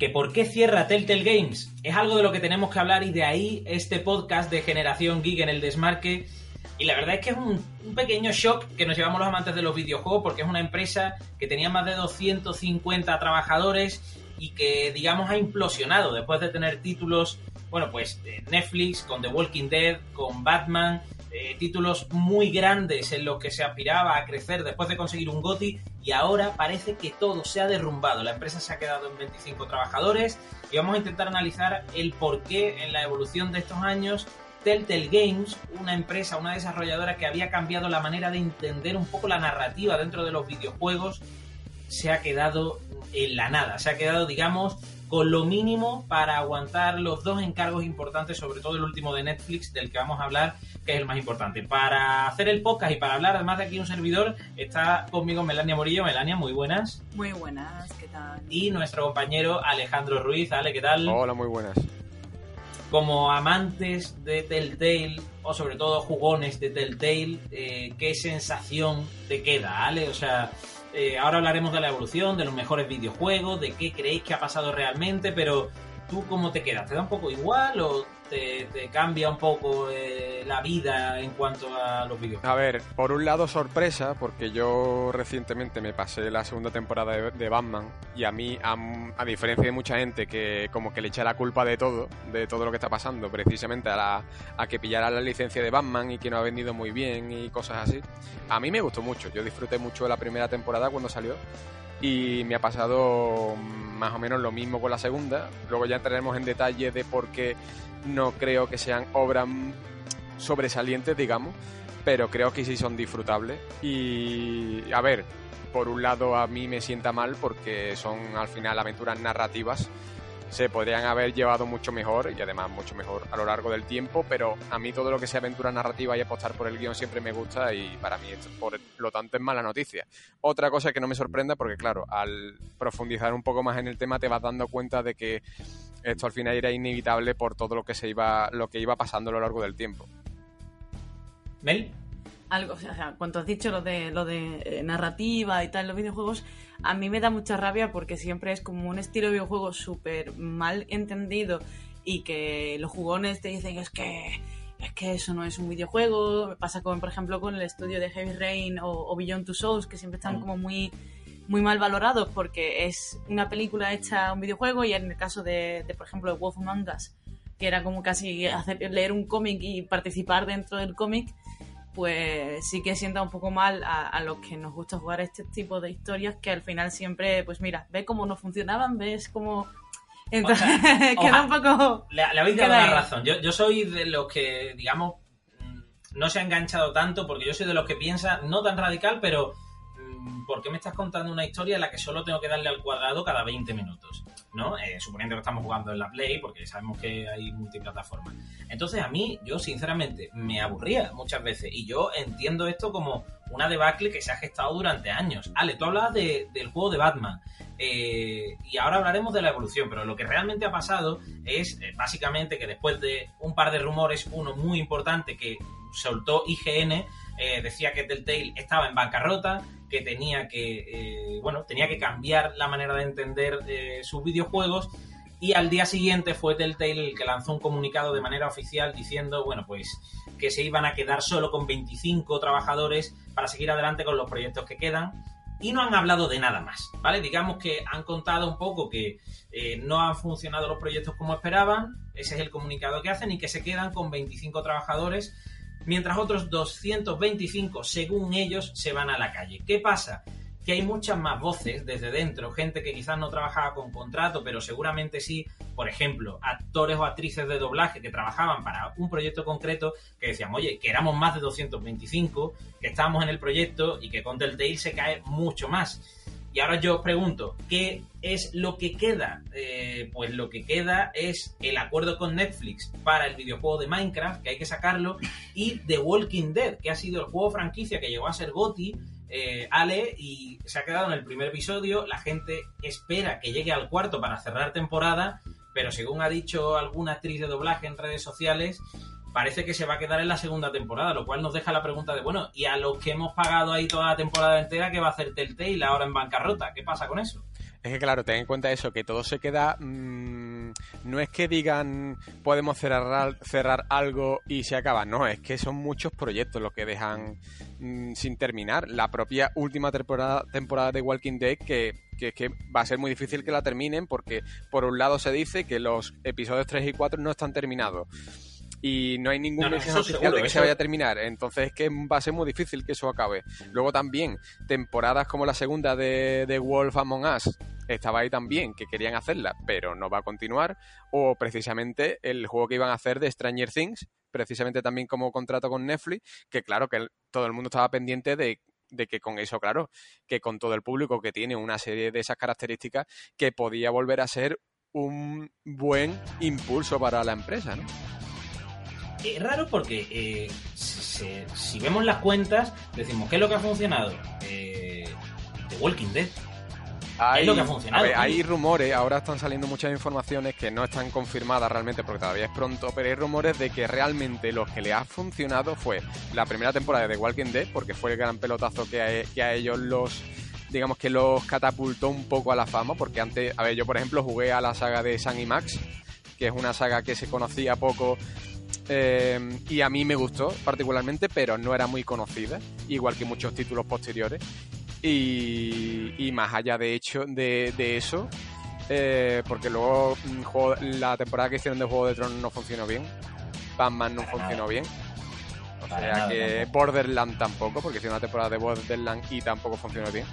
¿Que por qué cierra Telltale Games? Es algo de lo que tenemos que hablar y de ahí este podcast de Generación Geek en el desmarque. Y la verdad es que es un, un, pequeño shock que nos llevamos los amantes de los videojuegos porque es una empresa que tenía más de 250 trabajadores y que, digamos, ha implosionado después de tener títulos, bueno, pues Netflix, con The Walking Dead, con Batman, eh, títulos muy grandes en los que se aspiraba a crecer después de conseguir un GOTI y ahora parece que todo se ha derrumbado. La empresa se ha quedado en 25 trabajadores y vamos a intentar analizar el porqué en la evolución de estos años. Telltale Games, una empresa, una desarrolladora que había cambiado la manera de entender un poco la narrativa dentro de los videojuegos, se ha quedado en la nada, se ha quedado, digamos, con lo mínimo para aguantar los dos encargos importantes, sobre todo el último de Netflix, del que vamos a hablar, que es el más importante. Para hacer el podcast y para hablar, además de aquí un servidor, está conmigo Melania Morillo. Melania, muy buenas. Muy buenas, ¿qué tal? Y nuestro compañero Alejandro Ruiz. Ale, ¿qué tal? Hola, muy buenas. Como amantes de Telltale, o sobre todo jugones de Telltale, eh, ¿qué sensación te queda, Ale? O sea, eh, ahora hablaremos de la evolución, de los mejores videojuegos, de qué creéis que ha pasado realmente, pero ¿tú cómo te quedas? ¿Te da un poco igual o te, cambia un poco eh, la vida en cuanto a los videojuegos? A ver, por un lado sorpresa, porque yo recientemente me pasé la segunda temporada de, Batman y a mí, a, diferencia de mucha gente que como que le echa la culpa de todo, de todo lo que está pasando, precisamente a, la, a que pillara la licencia de Batman y que no ha vendido muy bien y cosas así, a mí me gustó mucho. Yo disfruté mucho la primera temporada cuando salió y me ha pasado más o menos lo mismo con la segunda. Luego ya entraremos en detalle de por qué no creo que sean obras sobresalientes, digamos, pero creo que sí son disfrutables. Y a ver, por un lado a mí me sienta mal porque son al final aventuras narrativas se podrían haber llevado mucho mejor y además mucho mejor a lo largo del tiempo, pero a mí todo lo que sea aventura narrativa y apostar por el guion siempre me gusta y para mí esto, por lo tanto es mala noticia. Otra cosa que no me sorprenda porque claro, al profundizar un poco más en el tema te vas dando cuenta de que esto al final era inevitable por todo lo que se iba lo que iba pasando a lo largo del tiempo. Mel algo, o sea, cuanto has dicho lo de lo de eh, narrativa y tal, los videojuegos, a mí me da mucha rabia porque siempre es como un estilo de videojuego súper mal entendido y que los jugones te dicen es que es que eso no es un videojuego. Me pasa como, por ejemplo, con el estudio de Heavy Rain o, o Beyond Two Souls, que siempre están como muy muy mal valorados porque es una película hecha un videojuego y en el caso de, de por ejemplo, Wolf Among Us, que era como casi hacer, leer un cómic y participar dentro del cómic, pues sí que sienta un poco mal a, a, los que nos gusta jugar este tipo de historias que al final siempre, pues mira, ves cómo no funcionaban, ves cómo... Entonces, O sea, queda un poco... Le, le habéis dado la razón. Yo, yo soy de los que, digamos, mm, no se ha enganchado tanto porque yo soy de los que piensa, no tan radical, pero ¿por qué me estás contando una historia en la que solo tengo que darle al cuadrado cada 20 minutos? ¿No? Eh, suponiendo que estamos jugando en la Play, porque sabemos que hay multiplataformas. Entonces a mí, yo sinceramente, me aburría muchas veces. Y yo entiendo esto como una debacle que se ha gestado durante años. Ale, tú hablabas de- del juego de Batman. Eh, y ahora hablaremos de la evolución, pero lo que realmente ha pasado es eh, básicamente que después de un par de rumores, uno muy importante que soltó IGN, decía que Telltale estaba en bancarrota, que tenía que, eh, bueno, tenía que cambiar la manera de entender eh, sus videojuegos. Y al día siguiente fue Telltale el que lanzó un comunicado de manera oficial diciendo, bueno, pues que se iban a quedar solo con 25 trabajadores para seguir adelante con los proyectos que quedan y no han hablado de nada más, ¿vale? Digamos que han contado un poco que eh, no han funcionado los proyectos como esperaban, ese es el comunicado que hacen y que se quedan con 25 trabajadores, mientras otros 225, según ellos, se van a la calle. ¿Qué pasa? Que hay muchas más voces desde dentro, gente que quizás no trabajaba con contrato, pero seguramente sí, por ejemplo, actores o actrices de doblaje que trabajaban para un proyecto concreto, que decían, oye, que éramos más de 225, que estábamos en el proyecto y que con Telltale se cae mucho más. Y ahora yo os pregunto, ¿qué es lo que queda? Eh, pues lo que queda es el acuerdo con Netflix para el videojuego de Minecraft, que hay que sacarlo, y The Walking Dead, que ha sido el juego franquicia que llegó a ser GOTY, eh, Ale, y se ha quedado en el primer episodio. La gente espera que llegue al cuarto para cerrar temporada, pero según ha dicho alguna actriz de doblaje en redes sociales, parece que se va a quedar en la segunda temporada, lo cual nos deja la pregunta de, bueno, ¿y a los que hemos pagado ahí toda la temporada entera, qué va a hacer Telltale ahora en bancarrota? ¿Qué pasa con eso? Es que claro, ten en cuenta eso, que todo se queda... Mmm, no es que digan podemos cerrar, cerrar algo y se acaba, no, es que son muchos proyectos los que dejan mmm, sin terminar. La propia última temporada, temporada de Walking Dead que, que, que va a ser muy difícil que la terminen porque por un lado se dice que los episodios 3 y 4 no están terminados y no hay ningún No, no, mensaje eso oficial seguro, de que eso- se vaya a terminar. Entonces es que va a ser muy difícil que eso acabe. Luego también, temporadas como la segunda de, de Wolf Among Us estaba ahí también, que querían hacerla, pero no va a continuar. O precisamente el juego que iban a hacer de Stranger Things, precisamente también como contrato con Netflix, que claro, que todo el mundo estaba pendiente de de que con eso, claro, que con todo el público que tiene una serie de esas características, que podía volver a ser un buen impulso para la empresa, ¿no? Es raro porque eh, si, vemos las cuentas, decimos, ¿qué es lo que ha funcionado? Eh, The Walking Dead. Hay, Es lo que ha funcionado, ver, hay rumores, ahora están saliendo muchas informaciones que no están confirmadas realmente porque todavía es pronto, pero hay rumores de que realmente lo que le ha funcionado fue la primera temporada de The Walking Dead, porque fue el gran pelotazo que a, que a ellos los digamos que los catapultó un poco a la fama, porque antes, a ver, yo por ejemplo jugué a la saga de Sam y Max, que es una saga que se conocía poco eh, y a mí me gustó particularmente, pero no era muy conocida, igual que muchos títulos posteriores. Y, y más allá de hecho de, de eso, eh, porque luego mm, juego- la temporada que hicieron de Juego de Tronos no funcionó bien, Batman no funcionó bien. O sea que. Borderland tampoco, porque hicieron una temporada de Borderland y tampoco funcionó bien.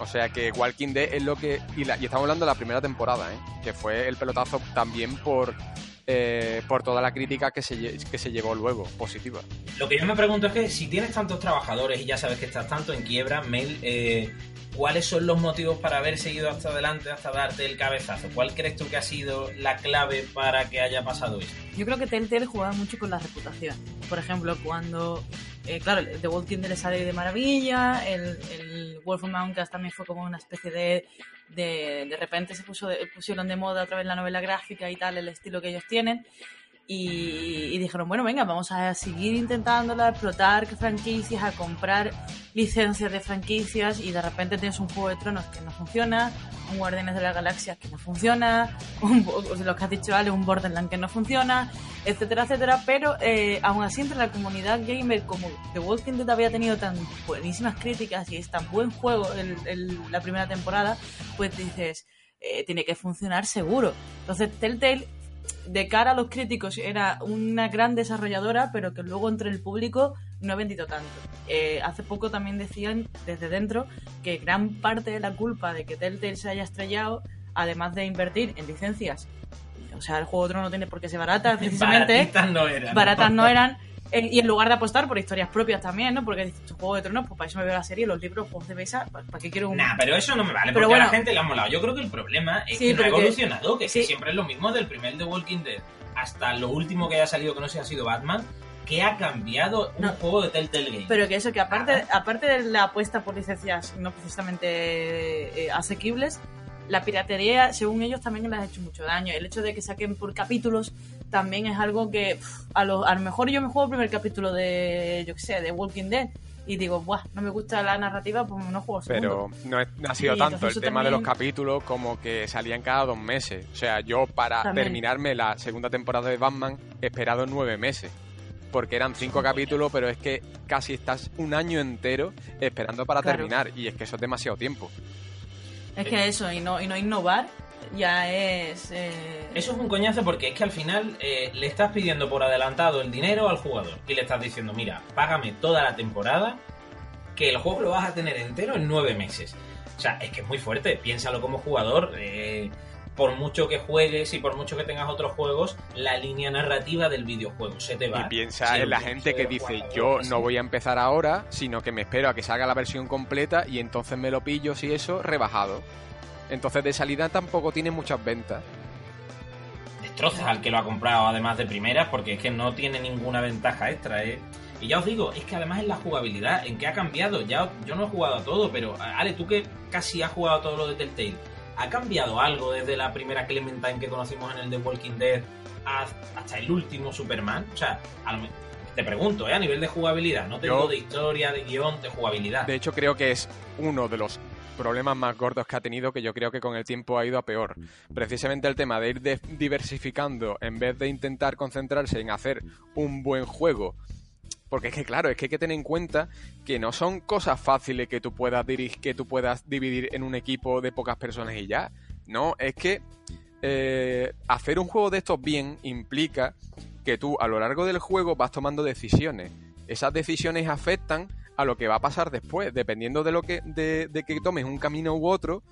O sea que Walking Dead es lo que. Y, la- y estamos hablando de la primera temporada, ¿eh? que fue el pelotazo también por, eh, por toda la crítica que se, lle- que se llevó luego, positiva. Lo que yo me pregunto es que si tienes tantos trabajadores y ya sabes que estás tanto en quiebra, Mel, eh, ¿cuáles son los motivos para haber seguido hasta adelante, hasta darte el cabezazo? ¿Cuál crees tú que ha sido la clave para que haya pasado esto? Yo creo que Telltale jugaba mucho con la reputación. Por ejemplo, cuando, eh, claro, el The Walking Dead le sale de maravilla, el, el Wolf Among Us también fue como una especie de... De, de repente se puso pusieron de moda otra vez la novela gráfica y tal, el estilo que ellos tienen. Y, dijeron, bueno, venga, vamos a seguir intentándola, a explotar franquicias, a comprar licencias de franquicias y de repente tienes un Juego de Tronos que no funciona, un Guardianes de la Galaxia que no funciona, un, sea, lo que has dicho, Ale, un Borderland que no funciona, etcétera, etcétera, pero eh, aún así entre la comunidad gamer como The Walking Dead había tenido tan buenísimas críticas y es tan buen juego el- la primera temporada, pues dices, eh, tiene que funcionar seguro. Entonces Telltale de cara a los críticos era una gran desarrolladora, pero que luego entre el público no ha vendido tanto. Eh, hace poco también decían desde dentro que gran parte de la culpa de que Telltale se haya estrellado, además de invertir en licencias, o sea, el juego otro no tiene por qué ser barata, precisamente, Baratitas no eran. baratas no eran, eh, y en lugar de apostar por historias propias también, ¿no? Porque dices, juego de tronos, pues para eso me veo la serie, los libros, juegos de mesa, ¿para para qué quiero un...? Nah, pero eso no me vale, Pero porque a la bueno. gente le ha molado. Yo creo que el problema es Sí, que no ha evolucionado, que, sí. siempre es lo mismo del primer The Walking Dead hasta lo último que haya salido, que no si ha sido Batman, que ha cambiado un No. juego de Telltale Games. Pero que eso, que aparte, aparte de la apuesta por licencias no precisamente eh, asequibles, la piratería, según ellos, también les ha hecho mucho daño. El hecho de que saquen por capítulos también es algo que a lo, a lo mejor yo me juego el primer capítulo de, yo qué sé, de Walking Dead y digo, Buah, no me gusta la narrativa, pues no juego segundo. Pero no, es- no ha sido Y tanto el tema de los capítulos como que salían cada dos meses. O sea, yo para También. terminarme la segunda temporada de Batman he esperado nueve meses. Porque eran cinco capítulos, pero es que casi estás un año entero esperando para Claro. terminar. Y es que eso es demasiado tiempo. Es que eso, y no, y no innovar, ya es... eh, Eso es un coñazo porque es que al final eh, le estás pidiendo por adelantado el dinero al jugador y le estás diciendo, mira, págame toda la temporada, que el juego lo vas a tener entero en nueve meses. O sea, es que es muy fuerte, piénsalo como jugador. eh, por mucho que juegues y por mucho que tengas otros juegos, la línea narrativa del videojuego se te va. Y piensa Sí, en la gente que dice, jugador, yo no voy a empezar ahora, sino que me espero a que salga la versión completa y entonces me lo pillo, si eso, rebajado. Entonces de salida tampoco tiene muchas ventas. destrozas al que lo ha comprado además de primeras porque es que no tiene ninguna ventaja extra ¿eh? y ya os digo es que además es la jugabilidad en que ha cambiado ya yo no he jugado a todo pero Ale tú que casi has jugado a todo lo de Telltale ¿Ha cambiado algo desde la primera Clementine que conocimos en el The Walking Dead hasta el último Superman? O sea, te pregunto, ¿eh? a nivel de jugabilidad, no tengo de historia, de guion, de jugabilidad. De hecho, creo que es uno de los problemas más gordos que ha tenido que yo creo que con el tiempo ha ido a peor. Precisamente el tema de ir diversificando en vez de intentar concentrarse en hacer un buen juego. Porque es que claro, es que hay que tener en cuenta que no son cosas fáciles que tú puedas dirigir, que tú puedas dividir en un equipo de pocas personas y ya. No, es que eh, hacer un juego de estos bien implica que tú a lo largo del juego vas tomando decisiones. Esas decisiones afectan a lo que va a pasar después, dependiendo de lo que, de, que tomes un camino u otro.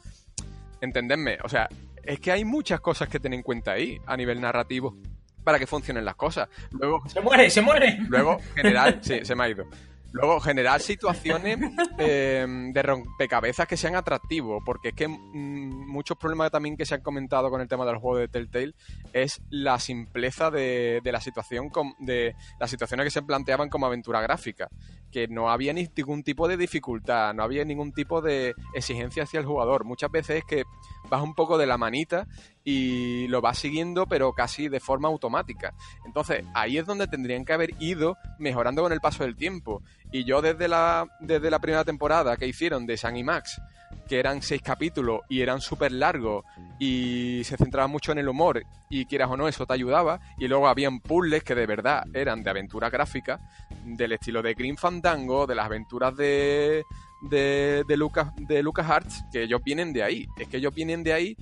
Entendedme, o sea, es que hay muchas cosas que tener en cuenta ahí a nivel narrativo para que funcionen las cosas. Luego, se muere, se muere. Luego, general, sí, se me ha ido. Luego, generar situaciones eh, de rompecabezas que sean atractivos, porque es que mm, muchos problemas también que se han comentado con el tema del juego de Telltale es la simpleza de, la situación, de las situaciones que se planteaban como aventura gráfica, que no había ningún tipo de dificultad, no había ningún tipo de exigencia hacia el jugador. Muchas veces es que vas un poco de la manita y lo vas siguiendo, pero casi de forma automática. Entonces, ahí es donde tendrían que haber ido mejorando con el paso del tiempo. Y yo desde la, desde la primera temporada que hicieron de San y Max, que eran seis capítulos y eran súper largos y se centraban mucho en el humor y quieras o no eso te ayudaba y luego habían puzzles que de verdad eran de aventura gráfica del estilo de Green Fandango, de las aventuras de, de, de, Lucas, de Lucas Arts, que ellos vienen de ahí. Es que ellos vienen de ahí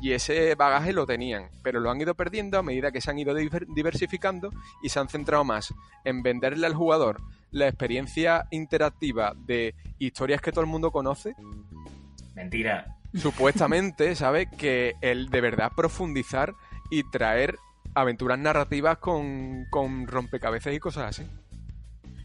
y ese bagaje lo tenían, pero lo han ido perdiendo a medida que se han ido diversificando y se han centrado más en venderle al jugador la experiencia interactiva de historias que todo el mundo conoce. Mentira. Supuestamente, ¿sabes? Que el de verdad profundizar y traer aventuras narrativas con, con rompecabezas y cosas así.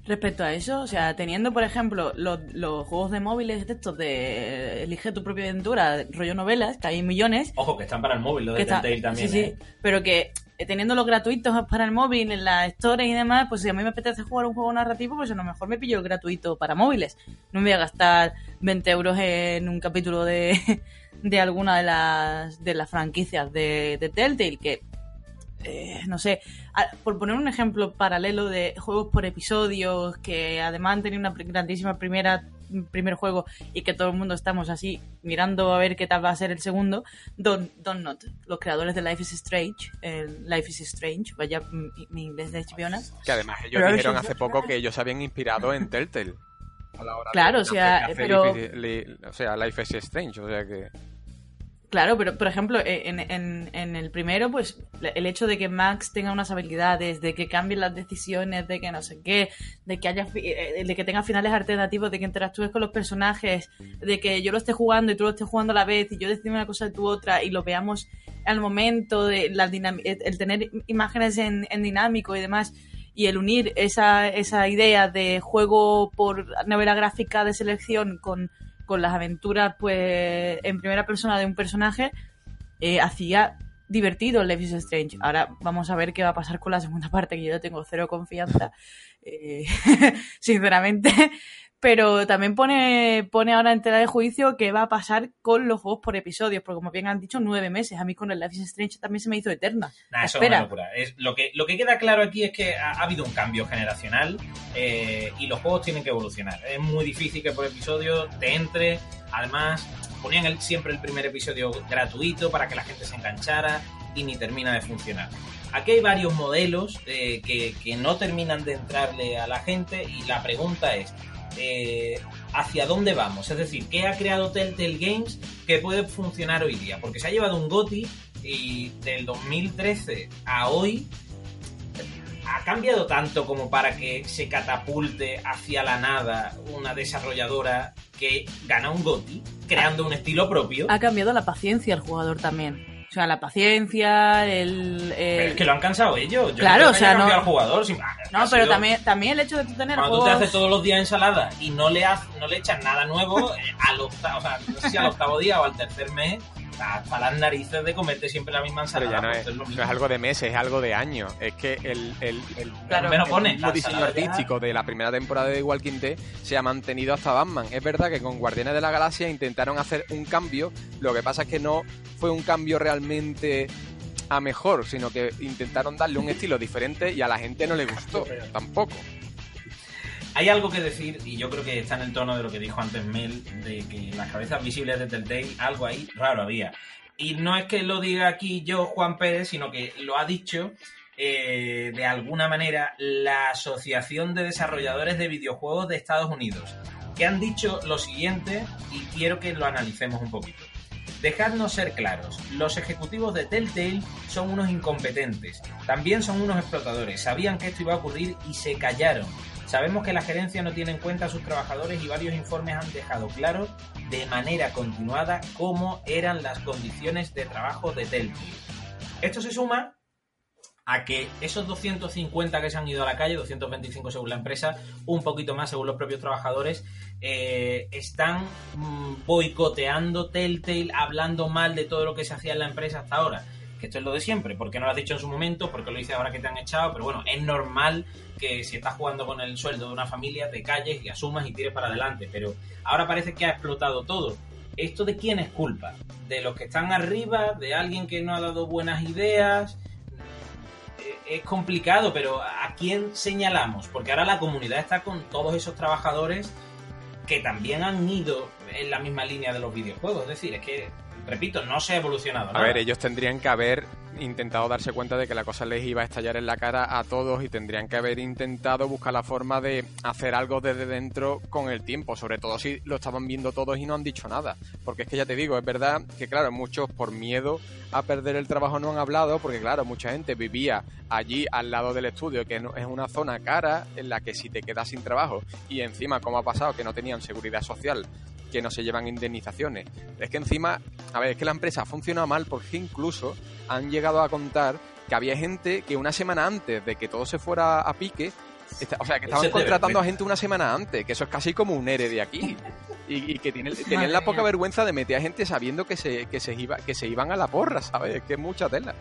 Respecto a eso, o sea, teniendo, por ejemplo, los, juegos de móviles de estos de Elige tu propia aventura, rollo novelas, que hay millones. Ojo, que están para el móvil, lo de Telltale también. Sí, sí, ¿eh? pero que eh, teniendo los gratuitos para el móvil, en las stores y demás, pues si a mí me apetece jugar un juego narrativo, pues a lo mejor me pillo el gratuito para móviles. No me voy a gastar 20 euros en un capítulo de, de alguna de las, de las franquicias de, de Telltale, que eh, no sé, por poner un ejemplo paralelo de juegos por episodios, que además han tenido una grandísima primera primer juego y que todo el mundo estamos así mirando a ver qué tal va a ser el segundo, Don't, Don't Not, los creadores de Life is Strange, Life is Strange, vaya mi, inglés de HBO. Que además ellos dijeron hace poco que ellos habían inspirado en Telltale. claro, o sea, pero... o sea, Life is Strange, o sea que... Claro, pero por ejemplo, eh, en, el primero, pues el hecho de que Max tenga unas habilidades, de que cambien las decisiones, de que no sé qué, de que haya eh, de que tenga finales alternativos, de que interactúes con los personajes, de que yo lo esté jugando y tú lo estés jugando a la vez y yo decido una cosa y tú otra y lo veamos al momento de la el tener imágenes en, en dinámico y demás y el unir esa, esa idea de juego por novela gráfica de selección con con las aventuras pues en primera persona de un personaje eh, hacía divertido Life is Strange. Ahora vamos a ver qué va a pasar con la segunda parte, que yo tengo cero confianza, eh, sinceramente pero también pone, pone ahora en tela de juicio qué va a pasar con los juegos por episodios, porque como bien han dicho, nueve meses. A mí con el Life is Strange también se me hizo eterna. eso es una locura. lo, que, lo que queda claro aquí es que ha, habido un cambio generacional eh, y los juegos tienen que evolucionar. Es muy difícil que por episodio te entre. Además, ponían siempre el primer episodio gratuito para que la gente se enganchara y ni termina de funcionar. Aquí hay varios modelos eh, que, que no terminan de entrarle a la gente y la pregunta es, eh, hacia dónde vamos. Es decir, ¿qué ha creado Telltale Games que puede funcionar hoy día? Porque se ha llevado un GOTI y del 2013 a hoy ha cambiado tanto como para que se catapulte hacia la nada una desarrolladora que gana un GOTI creando un estilo propio. Ha cambiado la paciencia al jugador también. O sea, la paciencia, el... es que lo han cansado ellos. Yo claro, no o sea, no... al jugador. no, pero también, también el hecho de tú tener Cuando tú te haces todos los días ensalada y no le, no le echas nada nuevo, eh, al octavo, o sea, no sé si al octavo día o al tercer mes, para las narices de comerte siempre la misma Pero ensalada. ya no pues es, no es algo de meses, es algo de años. Es que el, el, el, Claro. El pone, la diseño artístico de la primera temporada de Walking Dead se ha mantenido hasta Batman. Es verdad que con Guardianes de la Galaxia intentaron hacer un cambio, lo que pasa es que no fue un cambio realmente a mejor, sino que intentaron darle un estilo diferente y a la gente no le gustó tampoco. Hay algo que decir, y yo creo que está en el tono de lo que dijo antes Mel, de que las cabezas visibles de Telltale, algo ahí raro había. Y no es que lo diga aquí yo, Juan Pérez, sino que lo ha dicho eh, de alguna manera la Asociación de Desarrolladores de Videojuegos de Estados Unidos, que han dicho lo siguiente y quiero que lo analicemos un poquito. Dejadnos ser claros, los ejecutivos de Telltale son unos incompetentes, también son unos explotadores, sabían que esto iba a ocurrir y se callaron. Sabemos que la gerencia no tiene en cuenta a sus trabajadores y varios informes han dejado claro de manera continuada cómo eran las condiciones de trabajo de Telltale. Esto se suma a que esos 250 que se han ido a la calle, 225 según la empresa, un poquito más según los propios trabajadores, eh, están mm, boicoteando Telltale, hablando mal de todo lo que se hacía en la empresa hasta ahora. Que esto es lo de siempre, porque no lo has dicho en su momento, porque lo dices ahora que te han echado, pero bueno, es normal que si estás jugando con el sueldo de una familia te calles y asumas y tires para adelante, pero ahora parece que ha explotado todo. ¿Esto de quién es culpa? ¿De los que están arriba? ¿De alguien que no ha dado buenas ideas? Eh, Es complicado, pero ¿a quién señalamos? Porque ahora la comunidad está con todos esos trabajadores que también han ido en la misma línea de los videojuegos. Es decir, es que, repito, no se ha evolucionado. A nada. ver, ellos tendrían que haber intentado darse cuenta de que la cosa les iba a estallar en la cara a todos y tendrían que haber intentado buscar la forma de hacer algo desde dentro con el tiempo, sobre todo si lo estaban viendo todos y no han dicho nada. Porque es que ya te digo, es verdad que claro, muchos por miedo a perder el trabajo no han hablado, porque claro, mucha gente vivía allí al lado del estudio, que es una zona cara en la que si te quedas sin trabajo y encima, como ha pasado, que no tenían seguridad social, que no se llevan indemnizaciones. Es que encima, a ver, es que la empresa ha funcionado mal porque incluso han llegado a contar que había gente que una semana antes de que todo se fuera a pique, o sea, que estaban contratando a gente una semana antes, que eso es casi como un ERE de aquí. Y, y que tienen, la poca vergüenza de meter a gente sabiendo que se, que se, iba, que se iban a la porra, ¿sabes? Es que es mucha tela.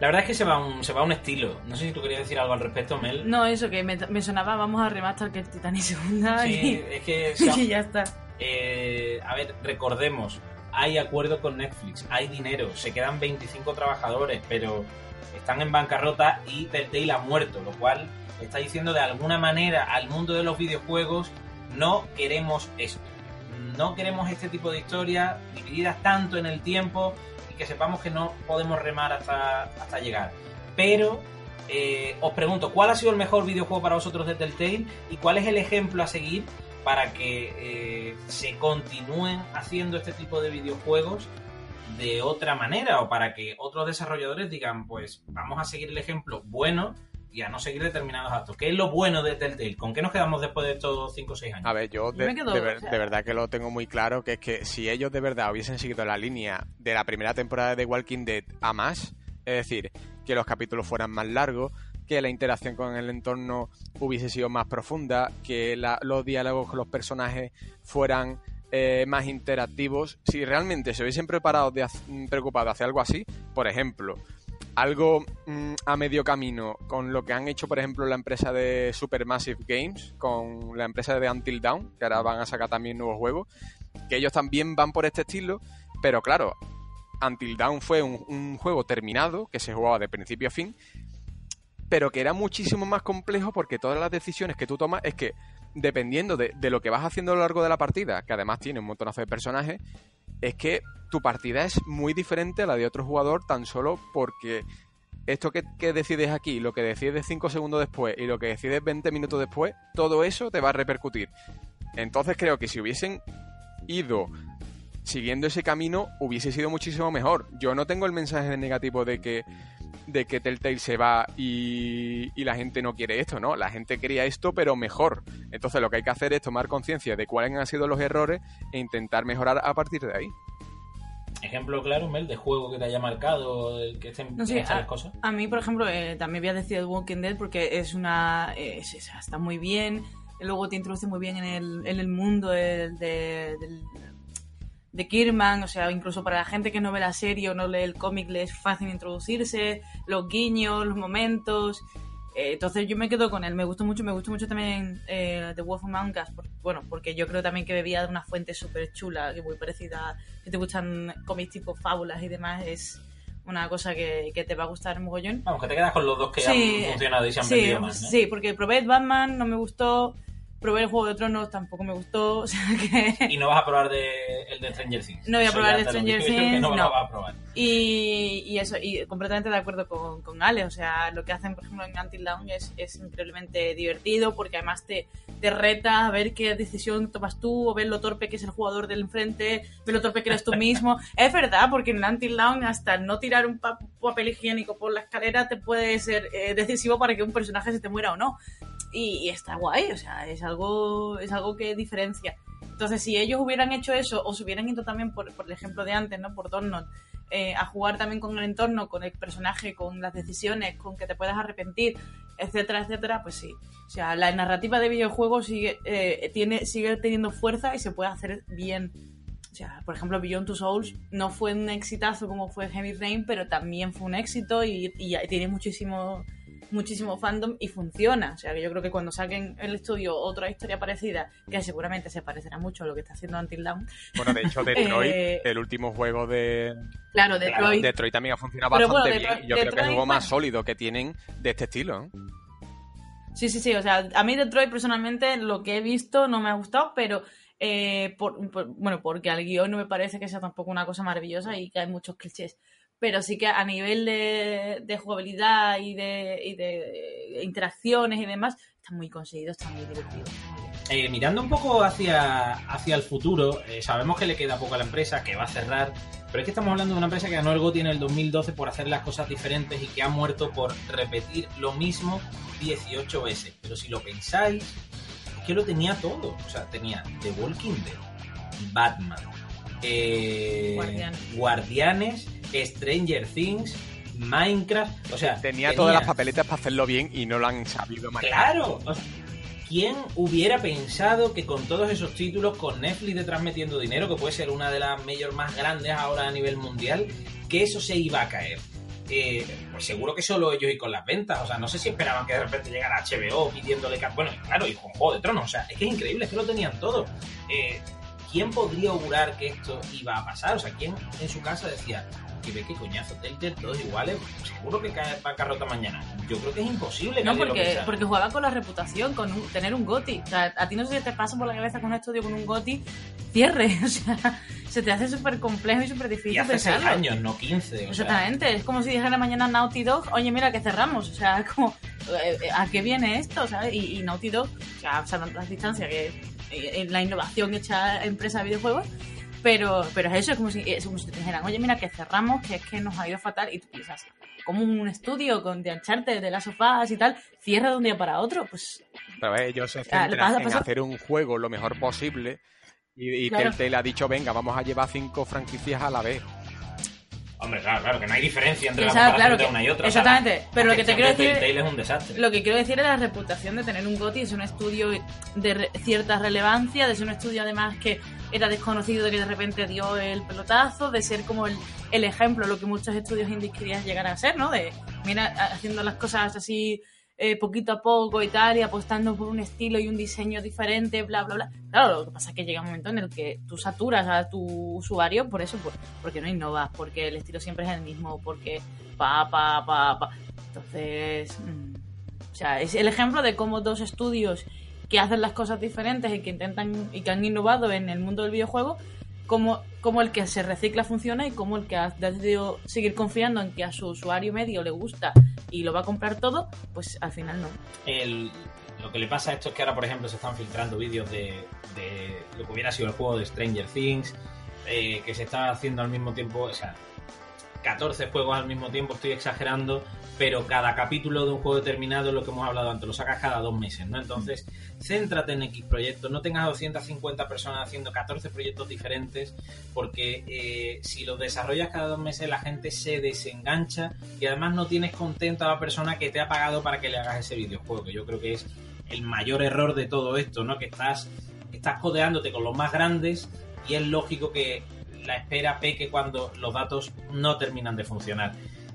La verdad es que se va, un, se va un estilo. No sé si tú querías decir algo al respecto, Mel. No, eso que me, me sonaba, vamos a rematar que el Titanic segunda Sí, es que... y ya está. Eh, a ver, recordemos, hay acuerdo con Netflix, hay dinero, se quedan 25 trabajadores, pero están en bancarrota y Telltale ha muerto, lo cual está diciendo de alguna manera al mundo de los videojuegos, no queremos esto. No queremos este tipo de historias divididas tanto en el tiempo que sepamos que no podemos remar hasta, hasta llegar. Pero eh, os pregunto, ¿cuál ha sido el mejor videojuego para vosotros de Telltale y cuál es el ejemplo a seguir para que eh, se continúen haciendo este tipo de videojuegos de otra manera o para que otros desarrolladores digan, pues vamos a seguir el ejemplo bueno y a no seguir determinados actos. ¿Qué es lo bueno de Telltale? ¿Con qué nos quedamos después de estos 5 o 6 años? A ver, yo de, me quedo- de ver- o sea- de verdad que lo tengo muy claro, que es que si ellos de verdad hubiesen seguido la línea de la primera temporada de Walking Dead a más, es decir, que los capítulos fueran más largos, que la interacción con el entorno hubiese sido más profunda, que la- los diálogos con los personajes fueran eh, más interactivos, si realmente se hubiesen preparado de preocupado de hacer algo así, por ejemplo, algo mm, a medio camino con lo que han hecho, por ejemplo, la empresa de Supermassive Games, con la empresa de Until Dawn, que ahora van a sacar también nuevos juegos, que ellos también van por este estilo, pero claro, Until Dawn fue un, un juego terminado, que se jugaba de principio a fin, pero que era muchísimo más complejo porque todas las decisiones que tú tomas es que, dependiendo de, de lo que vas haciendo a lo largo de la partida, que además tiene un montonazo de personajes, es que tu partida es muy diferente a la de otro jugador tan solo porque esto que, que decides aquí, lo que decides 5 segundos después y lo que decides 20 minutos después, todo eso te va a repercutir. Entonces creo que si hubiesen ido siguiendo ese camino, hubiese sido muchísimo mejor. Yo no tengo el mensaje negativo de que de que Telltale se va y, y la gente no quiere esto, ¿no? La gente quería esto, pero mejor. Entonces lo que hay que hacer es tomar conciencia de cuáles han sido los errores e intentar mejorar a partir de ahí. Ejemplo claro, Mel, de juego que te haya marcado, que estén No las a, cosas. a mí, por ejemplo, eh, también voy a decir The Walking Dead porque es una. eh, es- es- está muy bien. Luego te introduce muy bien en el, en el mundo del, de- del, de Kirman, o sea, incluso para la gente que no ve la serie o no lee el cómic le es fácil introducirse, los guiños, los momentos. Eh, entonces yo me quedo con él, me gustó mucho, me gustó mucho también eh, The Wolf Among Us, por- bueno, porque yo creo también que bebía de una fuente súper chula, que muy parecida, si te gustan cómics tipo fábulas y demás, es una cosa que, que te va a gustar mogollón. Vamos, que te quedas con los dos que Sí, han funcionado y se han sí, vendido más. ¿no? Sí, porque probé Batman, no me gustó, probé el Juego de Tronos, tampoco me gustó, o sea que... Y no vas a probar de, el de Stranger Things. No voy a Eso probar de Stranger Things, no, lo no. vas a probar. Y, y eso, y completamente de acuerdo con, con Ale. O sea, lo que hacen, por ejemplo, en Until Dawn es, es increíblemente divertido porque además te, te reta a ver qué decisión tomas tú, o ver lo torpe que es el jugador del enfrente, ver lo torpe que eres tú mismo. es verdad, porque en Until Dawn hasta no tirar un pa- papel higiénico por la escalera te puede ser eh, decisivo para que un personaje se te muera o no. Y, y está guay, o sea, es algo, es algo que diferencia. Entonces, si ellos hubieran hecho eso, o se hubieran ido también por, por el ejemplo de antes, ¿no? Por Donald, eh, a jugar también con el entorno, con el personaje, con las decisiones, con que te puedas arrepentir, etcétera, etcétera, pues sí. O sea, la narrativa de videojuegos sigue, eh, tiene, sigue teniendo fuerza y se puede hacer bien. O sea, por ejemplo, Beyond Two Souls no fue un exitazo como fue Heavy Rain, pero también fue un éxito y, y tiene muchísimo muchísimo fandom y funciona. O sea, que yo creo que cuando saquen el estudio otra historia parecida, que seguramente se parecerá mucho a lo que está haciendo Until Dawn, Bueno, de hecho, Detroit, Eh, el último juego de claro, Detroit, Detroit también ha funcionado Pero bastante bueno, bien. Detroit- Yo creo que es el juego más bueno. sólido que tienen de este estilo. Sí, sí, sí. O sea, a mí Detroit personalmente lo que he visto no me ha gustado, pero eh, por, por- bueno, porque al guion no me parece que sea tampoco una cosa maravillosa y que hay muchos clichés. Pero sí que a nivel de, de jugabilidad y de, y de interacciones y demás, está muy conseguido, está muy divertido. Eh, mirando un poco hacia, hacia el futuro, eh, sabemos que le queda poco a la empresa, que va a cerrar, pero es que estamos hablando de una empresa que ganó el GOTY en el 2012 por hacer las cosas diferentes y que ha muerto por repetir lo mismo 18 veces. Pero si lo pensáis, es que lo tenía todo. O sea, tenía The Walking Dead, Batman, eh, Guardianes. Guardianes, Stranger Things, Minecraft. O sea, Tenía todas las papeletas para hacerlo bien y no lo han sabido manejar. Claro. o sea, ¿Quién hubiera pensado que con todos esos títulos, con Netflix detrás metiendo dinero, que puede ser una de las mayores más grandes ahora a nivel mundial, que eso se iba a caer? Eh, pues seguro que solo ellos y con las ventas. O sea, no sé si esperaban que de repente llegara HBO pidiéndole... ca- Bueno, claro, y con Juego de Tronos. O sea, es que es increíble, es que lo tenían todo. Eh, ¿Quién podría augurar que esto iba a pasar? O sea, ¿quién en su casa decía, que ve qué coñazo, Telltale, todos iguales, seguro que cae para carrota mañana? Yo creo que es imposible No, porque, porque jugaba con la reputación, con un- tener un GOTI. O sea, a ti no sé si te pasa por la cabeza con un estudio con un GOTI, cierre. O sea, se te hace súper complejo y súper difícil Y hace seis años, no 15. o sea, Exactamente, es como si dijera mañana Naughty Dog, oye, mira que cerramos, o sea, como, eh, eh, ¿a qué viene esto? ¿sabes? Y, y Naughty Dog, o sea, salvando las distancias, que eh, en la innovación hecha empresa de videojuegos, pero, pero es eso, es como si, es como si te dijeran, oye, mira que cerramos, que es que nos ha ido fatal, y tú piensas, como un estudio con de Uncharted, de las sofás y tal, cierra de un día para otro, pues Pero eh, ellos se centran en hacer un juego lo mejor posible y, y Claro. Telltale ha dicho, venga, vamos a llevar cinco franquicias a la vez. Hombre, claro, claro, que no hay diferencia entre Exacto, la claro de una y otra. exactamente, pero lo que te quiero decir- Telltale es un desastre. Lo que quiero decir es la reputación de tener un GOTY, es un estudio de re- cierta relevancia, de ser un estudio además que era desconocido, de que de repente dio el pelotazo, de ser como el, el ejemplo, lo que muchos estudios indies querían llegar a ser, ¿no? De, mira, haciendo las cosas así eh, poquito a poco y tal, y apostando por un estilo y un diseño diferente, bla, bla, bla. Claro, lo que pasa es que llega un momento en el que tú saturas a tu usuario por eso, por- porque no innovas, porque el estilo siempre es el mismo, porque pa, pa, pa, pa. Entonces, mm, o sea, es el ejemplo de cómo dos estudios que hacen las cosas diferentes y que intentan y que han innovado en el mundo del videojuego, como, como el que se recicla funciona y como el que ha decidido seguir confiando en que a su usuario medio le gusta y lo va a comprar todo, pues al final no. Lo que le pasa a esto es que ahora, por ejemplo, se están filtrando vídeos de, de lo que hubiera sido el juego de Stranger Things, eh, que se está haciendo al mismo tiempo, o sea, 14 juegos al mismo tiempo, estoy exagerando, pero cada capítulo de un juego determinado, lo que hemos hablado antes, lo sacas cada dos meses, ¿no? Entonces, céntrate en X proyectos, no tengas 250 personas haciendo 14 proyectos diferentes, porque eh, si los desarrollas cada dos meses, la gente se desengancha y además no tienes contenta a la persona que te ha pagado para que le hagas ese videojuego, que yo creo que es el mayor error de todo esto, ¿no? Que estás, estás codeándote con los más grandes y es lógico que la espera peque cuando los datos no terminan de funcionar.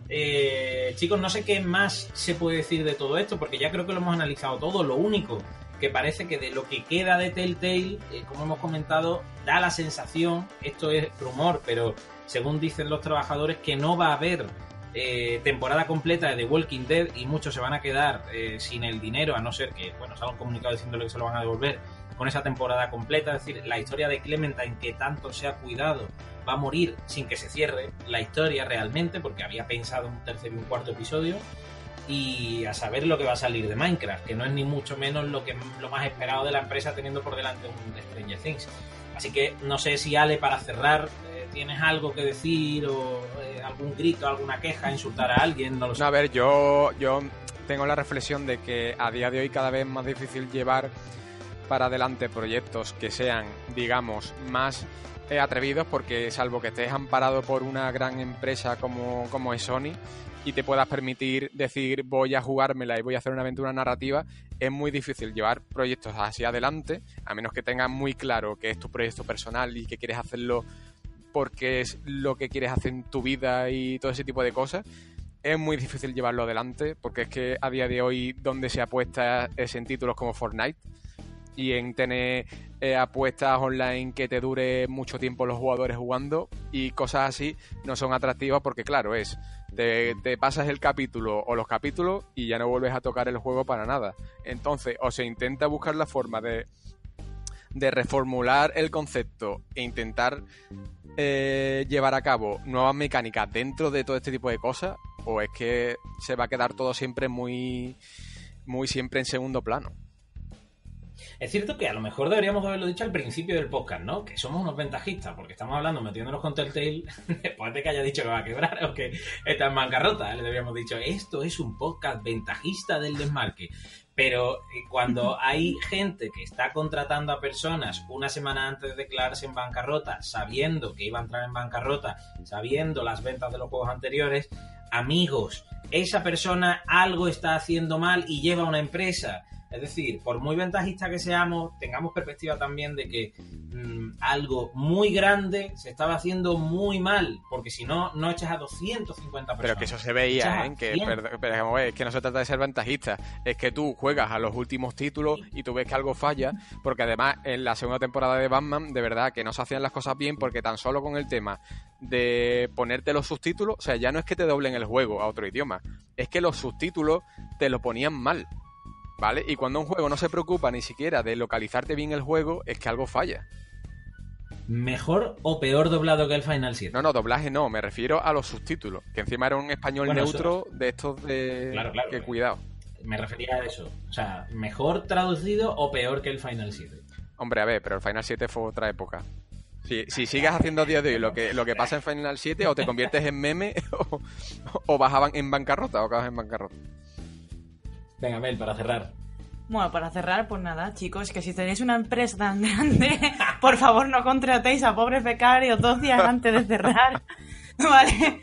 Eh, chicos, no sé qué más se puede decir de todo esto, porque ya creo que lo hemos analizado todo. Lo único que parece que de lo que queda de Telltale, eh, como hemos comentado, da la sensación, esto es rumor, pero según dicen los trabajadores, que no va a haber eh, temporada completa de The Walking Dead y muchos se van a quedar eh, sin el dinero, a no ser que, bueno, salga un comunicado diciéndole que se lo van a devolver con esa temporada completa. Es decir, la historia de Clementine, que tanto se ha cuidado, va a morir sin que se cierre la historia realmente, porque había pensado un tercer y un cuarto episodio. Y a saber lo que va a salir de Minecraft, que no es ni mucho menos lo, que, lo más esperado de la empresa teniendo por delante un Stranger Things. Así que no sé si Ale, para cerrar, eh, tienes algo que decir o eh, algún grito, alguna queja, insultar a alguien, no lo sé. A ver, yo, yo tengo la reflexión de que a día de hoy cada vez es más difícil llevar para adelante proyectos que sean, digamos, más eh, atrevidos porque salvo que estés amparado por una gran empresa como, como Sony y te puedas permitir decir voy a jugármela y voy a hacer una aventura narrativa, es muy difícil llevar proyectos hacia adelante, a menos que tengas muy claro que es tu proyecto personal y que quieres hacerlo porque es lo que quieres hacer en tu vida y todo ese tipo de cosas. Es muy difícil llevarlo adelante porque es que a día de hoy donde se apuesta es en títulos como Fortnite y en tener eh, apuestas online que te dure mucho tiempo los jugadores jugando y cosas así no son atractivas porque claro es te, te, pasas el capítulo o los capítulos y ya no vuelves a tocar el juego para nada. Entonces o se intenta buscar la forma de de reformular el concepto e intentar eh, llevar a cabo nuevas mecánicas dentro de todo este tipo de cosas o es que se va a quedar todo siempre muy muy siempre en segundo plano es cierto que a lo mejor deberíamos haberlo dicho al principio del podcast, ¿no? Que somos unos ventajistas, porque estamos hablando metiéndonos con Telltale después de que haya dicho que va a quebrar o que está en bancarrota. Le habíamos dicho, esto es un podcast ventajista del desmarque. Pero eh, cuando hay gente que está contratando a personas una semana antes de declararse en bancarrota, sabiendo que iba a entrar en bancarrota, sabiendo las ventas de los juegos anteriores, amigos, esa persona algo está haciendo mal y lleva una empresa es decir, por muy ventajista que seamos, tengamos perspectiva también de que mmm, algo muy grande se estaba haciendo muy mal, porque si no, no echas a 250 personas. Pero que eso se veía, ¿eh? Que, es que no se trata de ser ventajista, es que tú juegas a los últimos títulos y tú ves que algo falla, porque además en la segunda temporada de Batman, de verdad que no se hacían las cosas bien, porque tan solo con el tema de ponerte los subtítulos, o sea, ya no es que te doblen el juego a otro idioma, es que los subtítulos te lo ponían mal. ¿Vale? Y cuando un juego no se preocupa ni siquiera de localizarte bien el juego, es que algo falla. ¿Mejor o peor doblado que el Final 7? No, no, doblaje no, me refiero a los subtítulos, que encima era un español bueno, neutro eso... de estos de... Claro, claro. Que cuidado. Me refería a eso. O sea, ¿mejor traducido o peor que el Final 7? Hombre, a ver, pero el Final 7 fue otra época. Si, si sigues haciendo a día de hoy lo que, lo que pasa en Final 7, o te conviertes en meme o, o vas en bancarrota o acabas en bancarrota. Venga, Mel, para cerrar. Bueno, para cerrar, pues nada, chicos, que si tenéis una empresa tan grande, por favor no contratéis a pobres becarios dos días antes de cerrar, ¿vale?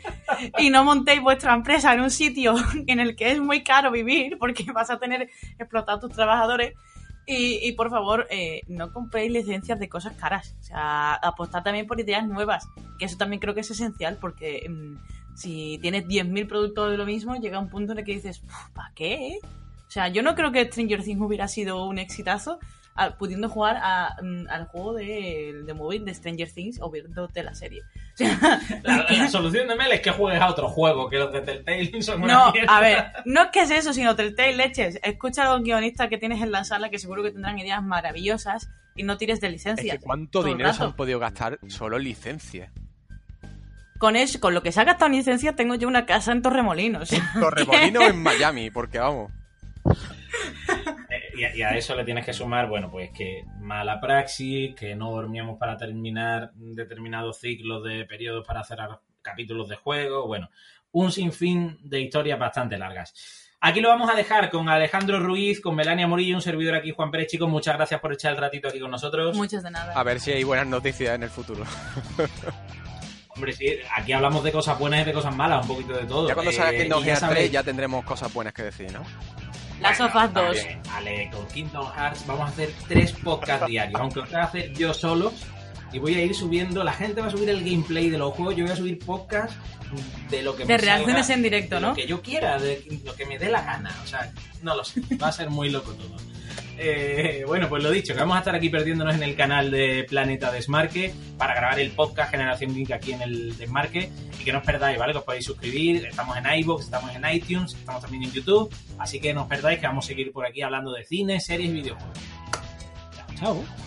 Y no montéis vuestra empresa en un sitio en el que es muy caro vivir, porque vas a tener explotar a tus trabajadores. Y, y por favor, eh, no compréis licencias de cosas caras. O sea, apostad también por ideas nuevas, que eso también creo que es esencial, porque mmm, si tienes 10.000 productos de lo mismo, llega un punto en el que dices, ¿para qué? O sea, yo no creo que Stranger Things hubiera sido un exitazo a, pudiendo jugar a, mm, al juego de, de móvil de Stranger Things o viéndote la serie. O sea, la, la, solución de Mel es que juegues a otro juego, que los de Telltale son una No, mierda. a ver, no es que es eso, sino Telltale leches. Escucha a los guionistas que tienes en la sala que seguro que tendrán ideas maravillosas y no tires de. Es que ¿Cuánto dinero se han podido gastar solo en licencias? Con, eso, con lo que se ha gastado en licencias tengo yo una casa en Torremolinos. En Torremolinos o en Miami, porque vamos. Y, a, y, a, eso le tienes que sumar, bueno, pues que mala praxis, que no dormíamos para terminar determinados ciclos de periodos para cerrar capítulos de juego, bueno, un sinfín de historias bastante largas. Aquí lo vamos a dejar con Alejandro Ruiz, con Melania Morillo, un servidor aquí, Juan Pérez. Chicos, muchas gracias por echar el ratito aquí con nosotros. Muchas de nada. A ver si hay buenas noticias en el futuro. Hombre, sí, aquí hablamos de cosas buenas y de cosas malas, un poquito de todo. Ya cuando salga eh, Kingdom Hearts 3 ya tendremos cosas buenas que decir, ¿no? Las bueno, sofás 2. Vale, con Kingdom Hearts vamos a hacer tres podcasts diarios. Aunque los tenga que hacer yo solo, y voy a ir subiendo, la gente va a subir el gameplay de los juegos, yo voy a subir podcast de lo que De me reacciones salga, en directo, de ¿no? Lo que yo quiera, de lo que me dé la gana, o sea, no lo sé, va a ser muy loco todo. Eh, bueno, pues lo dicho, que vamos a estar aquí perdiéndonos en el canal de Planeta Desmarque para grabar el podcast Generación Geek aquí en el Desmarque y que no os perdáis, ¿vale? Que os podéis suscribir, estamos en iVoox, estamos en iTunes, estamos también en YouTube, así que no os perdáis que vamos a seguir por aquí hablando de cine, series y videojuegos. Chao, chao.